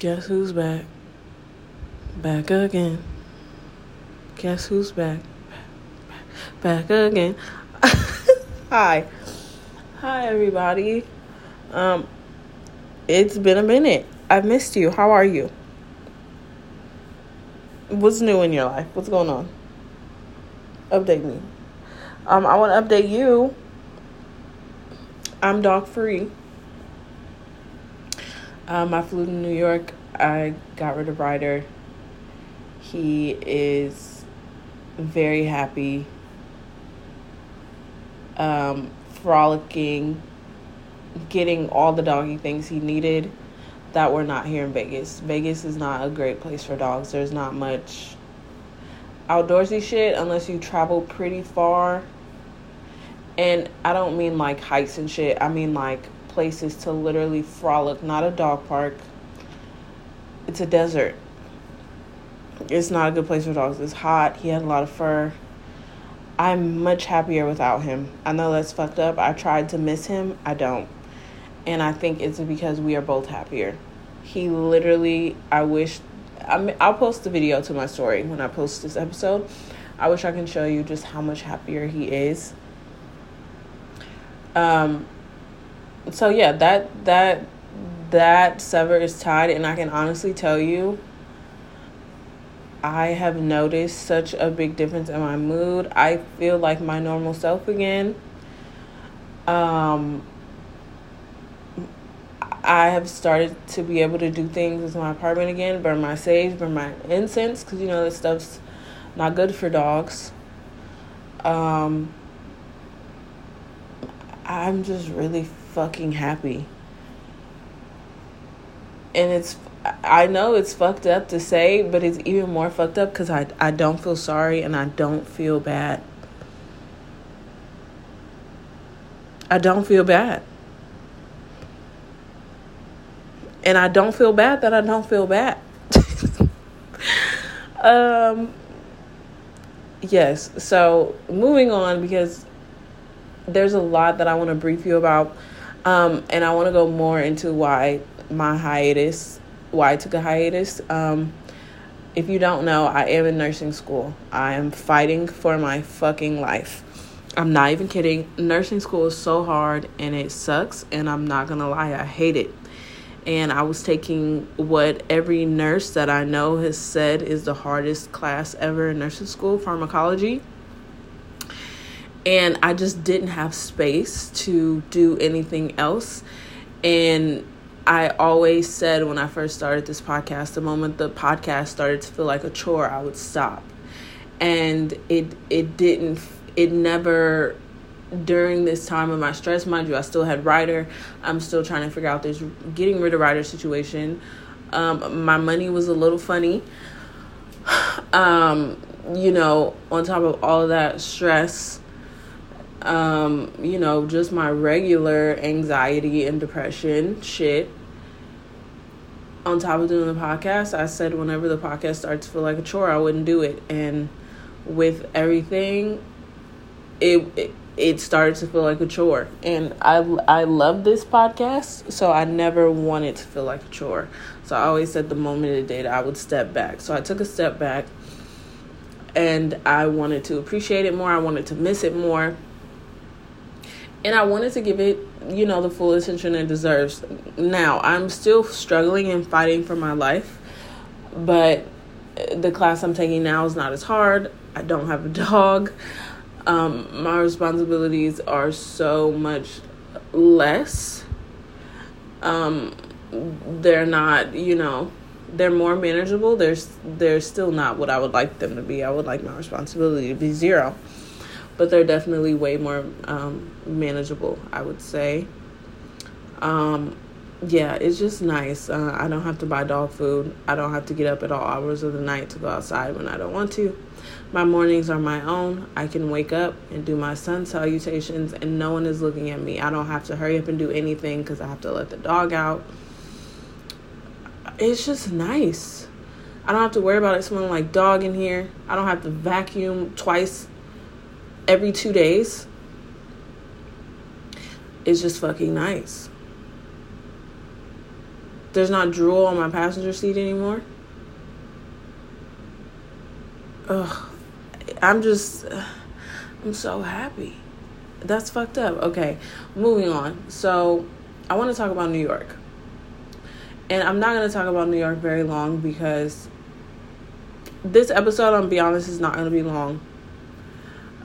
Guess who's back? Back again. Guess who's back? Back again. Hi. Hi everybody. Um it's been a minute. I've missed you. How are you? What's new in your life? What's going on? Update me. Um I want to update you. I'm dog free. Um, I flew to New York. I got rid of Ryder. He is very happy, um, frolicking, getting all the doggy things he needed that were not here in Vegas. Vegas is not a great place for dogs. There's not much outdoorsy shit unless you travel pretty far. And I don't mean like hikes and shit. I mean like places to literally frolic, not a dog park. It's a desert. It's not a good place for dogs. It's hot. He had a lot of fur. I'm much happier without him. I know that's fucked up. I tried to miss him. I don't. And I think it's because we are both happier. He literally, I wish, I I'll post the video to my story when I post this episode. I wish I can show you just how much happier he is. Um, so yeah, that that that sever is tied, and I can honestly tell you, I have noticed such a big difference in my mood. I feel like my normal self again. Um, I have started to be able to do things in my apartment again, burn my sage, burn my incense, because you know this stuff's not good for dogs. Um, I'm just really fucking happy. And it's I know it's fucked up to say, but it's even more fucked up cuz I I don't feel sorry and I don't feel bad. I don't feel bad. And I don't feel bad that I don't feel bad. um yes, so moving on because there's a lot that I want to brief you about. Um, and I want to go more into why my hiatus, why I took a hiatus. Um, if you don't know, I am in nursing school. I am fighting for my fucking life. I'm not even kidding. Nursing school is so hard and it sucks. And I'm not to lie, I hate it. And I was taking what every nurse that I know has said is the hardest class ever in nursing school pharmacology and I just didn't have space to do anything else. And I always said when I first started this podcast, the moment the podcast started to feel like a chore, I would stop. And it it didn't it never during this time of my stress, mind you, I still had Ryder. I'm still trying to figure out this getting rid of Ryder situation. Um, my money was a little funny. Um, you know, on top of all of that stress, um, you know, just my regular anxiety and depression shit. On top of doing the podcast, I said whenever the podcast starts to feel like a chore, I wouldn't do it. And with everything, it, it it started to feel like a chore. And I I love this podcast, so I never wanted to feel like a chore. So I always said the moment it did, I would step back. So I took a step back and I wanted to appreciate it more. I wanted to miss it more and I wanted to give it, you know, the full attention it deserves. Now, I'm still struggling and fighting for my life, but the class I'm taking now is not as hard. I don't have a dog. Um, my responsibilities are so much less. Um, they're not, you know, they're more manageable. They're they're still not what I would like them to be. I would like my responsibility to be zero but they're definitely way more um, manageable, I would say. Um, yeah, it's just nice. Uh, I don't have to buy dog food. I don't have to get up at all hours of the night to go outside when I don't want to. My mornings are my own. I can wake up and do my sun salutations, and no one is looking at me. I don't have to hurry up and do anything because I have to let the dog out. It's just nice. I don't have to worry about it smelling like dog in here. I don't have to vacuum twice every two days is just fucking nice. There's not drool on my passenger seat anymore. Ugh. I'm just. I'm so happy. That's fucked up. Okay, moving on. So, I want to talk about New York. And I'm not going to talk about New York very long because this episode, I'm be honest, is not going to be long.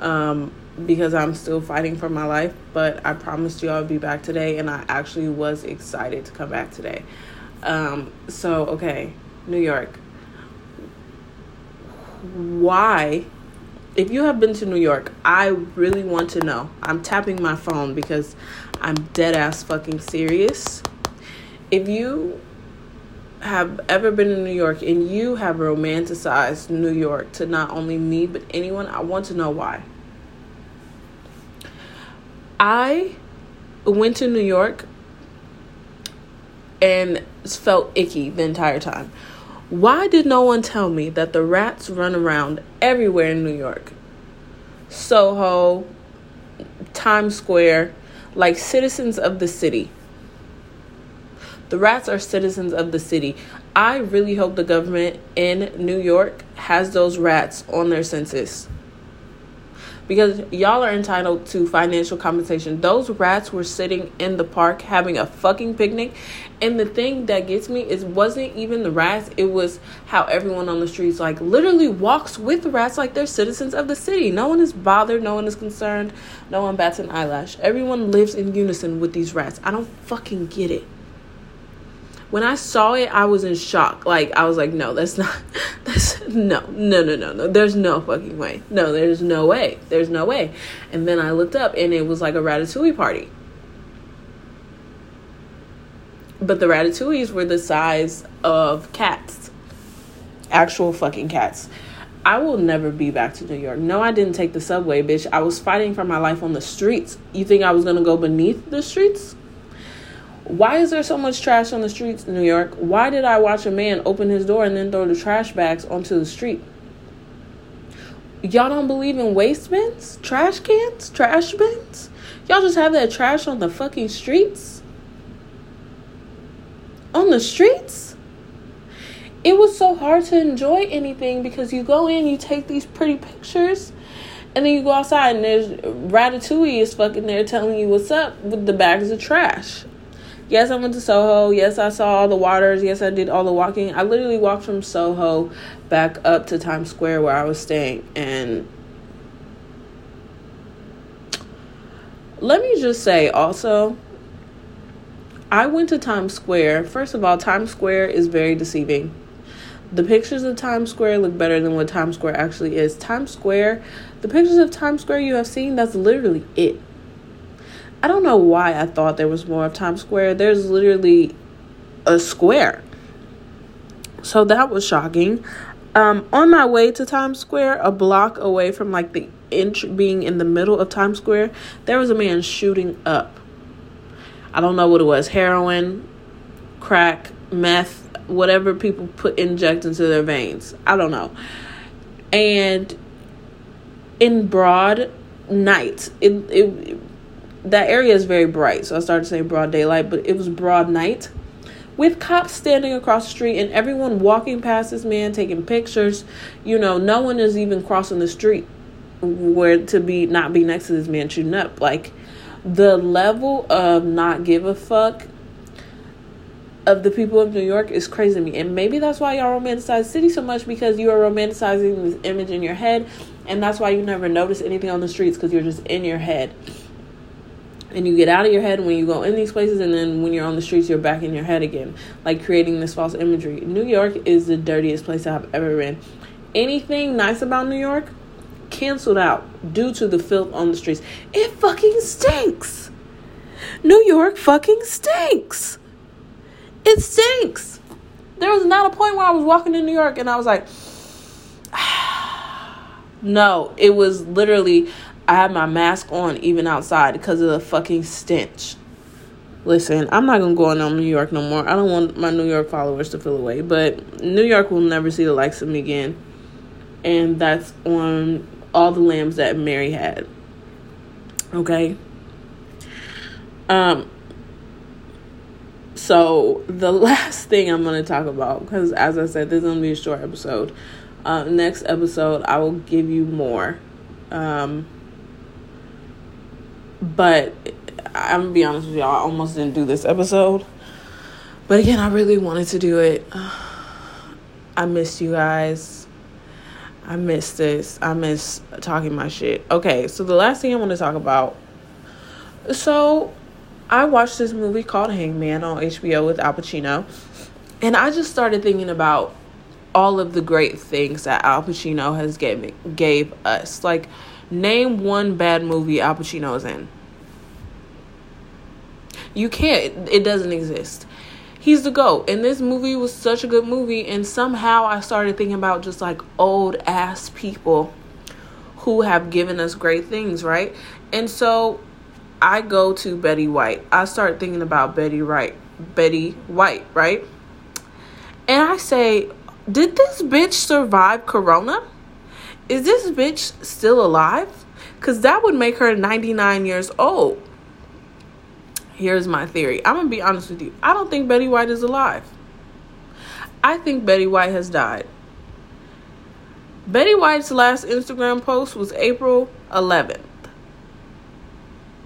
Um, because I'm still fighting for my life, but I promised you I'll be back today, and I actually was excited to come back today. Um, so, okay, New York. Why if you have been to New York, I really want to know. I'm tapping my phone because I'm dead ass fucking serious. If you have ever been in New York and you have romanticized New York to not only me but anyone, I want to know why. I went to New York and felt icky the entire time. Why did no one tell me that the rats run around everywhere in New York? Soho, Times Square, like citizens of the city. The rats are citizens of the city. I really hope the government in New York has those rats on their census because y'all are entitled to financial compensation. Those rats were sitting in the park having a fucking picnic. And the thing that gets me is wasn't even the rats, it was how everyone on the streets like literally walks with the rats like they're citizens of the city. No one is bothered, no one is concerned, no one bats an eyelash. Everyone lives in unison with these rats. I don't fucking get it when I saw it, I was in shock. Like I was like, no, that's not. That's no, no, no, no, no. There's no fucking way. No, there's no way. There's no way. And then I looked up, and it was like a ratatouille party. But the ratatouilles were the size of cats, actual fucking cats. I will never be back to New York. No, I didn't take the subway, bitch. I was fighting for my life on the streets. You think I was gonna go beneath the streets? Why is there so much trash on the streets in New York? Why did I watch a man open his door and then throw the trash bags onto the street? Y'all don't believe in waste bins? Trash cans? Trash bins? Y'all just have that trash on the fucking streets? On the streets? It was so hard to enjoy anything because you go in, you take these pretty pictures, and then you go outside and there's Ratatouille is fucking there telling you what's up with the bags of trash. Yes, I went to Soho. Yes, I saw all the waters. Yes, I did all the walking. I literally walked from Soho back up to Times Square where I was staying. And let me just say also, I went to Times Square. First of all, Times Square is very deceiving. The pictures of Times Square look better than what Times Square actually is. Times Square, the pictures of Times Square you have seen, that's literally it. I don't know why I thought there was more of Times Square. There's literally a square. So that was shocking. Um, on my way to Times Square, a block away from like the inch being in the middle of Times Square, there was a man shooting up. I don't know what it was heroin, crack, meth, whatever people put inject into their veins. I don't know. And in broad night, it, it that area is very bright. So I started saying broad daylight, but it was broad night with cops standing across the street and everyone walking past this man taking pictures. You know, no one is even crossing the street where to be not be next to this man shooting up. Like the level of not give a fuck of the people of New York is crazy to me. And maybe that's why y'all romanticize city so much because you are romanticizing this image in your head. And that's why you never notice anything on the streets because you're just in your head and you get out of your head when you go in these places and then when you're on the streets you're back in your head again. Like creating this false imagery. New york is the dirtiest place i've ever been. Anything nice about new york canceled out due to the filth on the streets. It fucking stinks. New york fucking stinks. It stinks. There was not a point where i was walking in new york and i was like no. It was literally I had my mask on even outside because of the fucking stench. Listen, I'm not gonna go on New York no more. I don't want my New York followers to feel away, but New York will never see the likes of me again. And that's on all the lambs that Mary had. Okay. Um So, the last thing I'm to talk about, because as I said, this is to be a short episode. Uh, next episode, I will give you more. Um, but I'm gonna be honest with y'all, I almost didn't do this episode. But again, I really wanted to do it. I missed you guys. I miss this. I miss talking my shit. Okay, so the last thing I want to talk about. So, I watched this movie called Hangman on HBO with Al Pacino, and I just started thinking about all of the great things that Al Pacino has gave gave us. Like, name one bad movie Al Pacino is in. You can't. It doesn't exist. He's the GOAT. And this movie was such a good movie. And somehow I started thinking about just like old ass people who have given us great things, right? And so I go to Betty White. I start thinking about Betty Wright. Betty White, right? And I say, did this bitch survive Corona? Is this bitch still alive? Because that would make her 99 years old here's my theory. I'm going to be honest with you. I don't think Betty White is alive. I think Betty White has died. Betty White's last Instagram post was April 11th.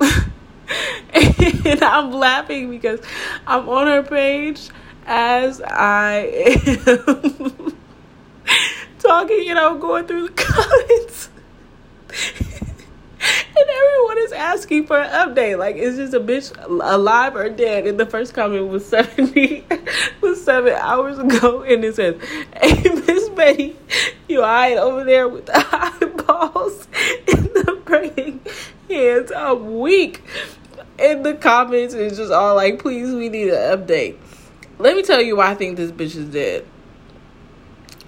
and I'm laughing because I'm on her page as I am talking, you know, going through the comments and everyone is asking for an update. Like, is this a bitch alive or dead? And the first comment was 70, was seven hours ago. And it says, Hey, Miss Betty, you alright over there with the eyeballs and the praying hands? I'm weak. In the comments, it's just all like, please, we need an update. Let me tell you why I think this bitch is dead.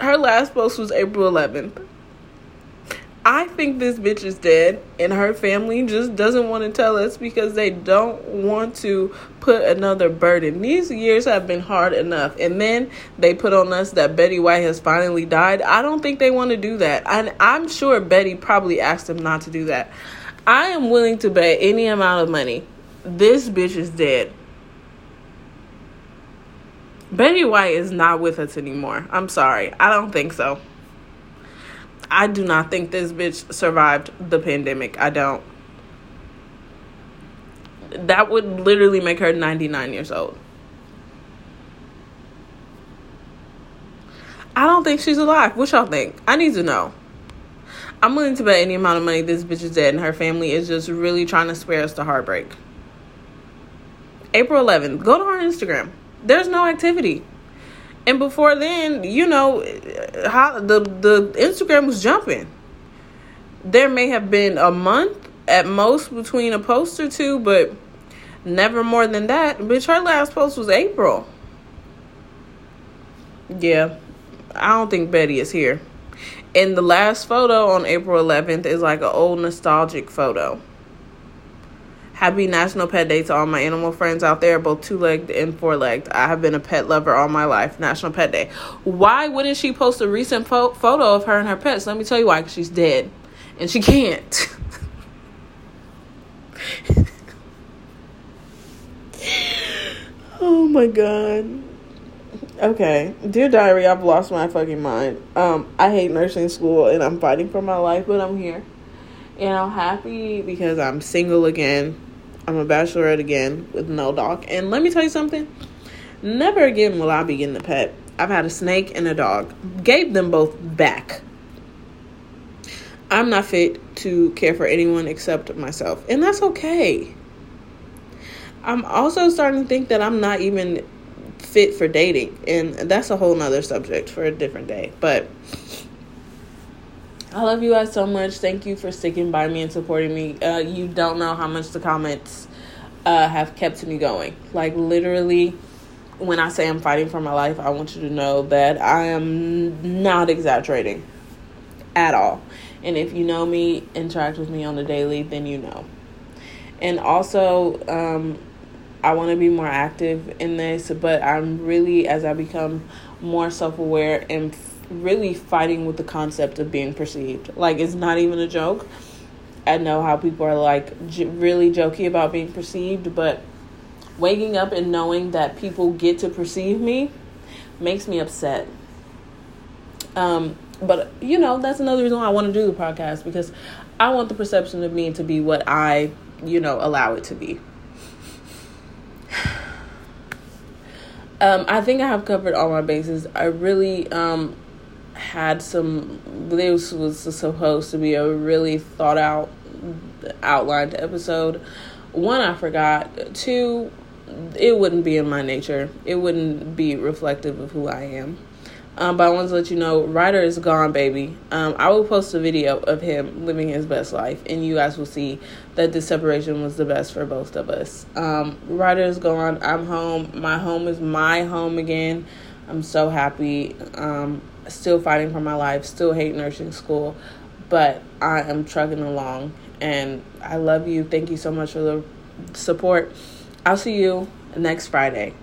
Her last post was April 11th. I think this bitch is dead, and her family just doesn't want to tell us because they don't want to put another burden. These years have been hard enough, and then they put on us that Betty White has finally died. I don't think they want to do that, and I'm sure Betty probably asked them not to do that. I am willing to bet any amount of money this bitch is dead. Betty White is not with us anymore. I'm sorry. I don't think so. I do not think this bitch survived the pandemic. I don't. That would literally make her 99 years old. I don't think she's alive. What y'all think? I need to know. I'm willing to bet any amount of money this bitch is dead and her family is just really trying to spare us the heartbreak. April 11th, go to her Instagram. There's no activity. And before then, you know, how the the Instagram was jumping. There may have been a month at most between a post or two, but never more than that. Bitch, her last post was April. Yeah, I don't think Betty is here. And the last photo on April 11th is like an old nostalgic photo. Happy National Pet Day to all my animal friends out there, both two legged and four legged. I have been a pet lover all my life. National Pet Day. Why wouldn't she post a recent photo of her and her pets? Let me tell you why. Because she's dead. And she can't. oh my god. Okay. Dear Diary, I've lost my fucking mind. Um, I hate nursing school and I'm fighting for my life, but I'm here. And I'm happy because I'm single again I'm a bachelorette again with no dog. And let me tell you something. Never again will I be getting a pet. I've had a snake and a dog. Gave them both back. I'm not fit to care for anyone except myself. And that's okay. I'm also starting to think that I'm not even fit for dating. And that's a whole nother subject for a different day. But I love you guys so much. Thank you for sticking by me and supporting me. Uh, you don't know how much the comments uh, have kept me going. Like, literally, when I say I'm fighting for my life, I want you to know that I am not exaggerating at all. And if you know me, interact with me on the daily, then you know. And also, um, I want to be more active in this, but I'm really, as I become more self aware and really fighting with the concept of being perceived. Like, it's not even a joke. I know how people are like j- really jokey about being perceived, but waking up and knowing that people get to perceive me makes me upset. Um, but you know, that's another reason why I want to do the podcast because I want the perception of me to be what I, you know, allow it to be. Um, I think I have covered all my bases. I really um, had some. This was supposed to be a really thought out, outlined episode. One, I forgot. Two, it wouldn't be in my nature. It wouldn't be reflective of who I am. Um, but I want to let you know, Ryder is gone, baby. Um, I will post a video of him living his best life, and you guys will see that this separation was the best for both of us. Um, Ryder is gone. I'm home. My home is my home again. I'm so happy. Um, still fighting for my life. Still hate nursing school, but I am trucking along, and I love you. Thank you so much for the support. I'll see you next Friday.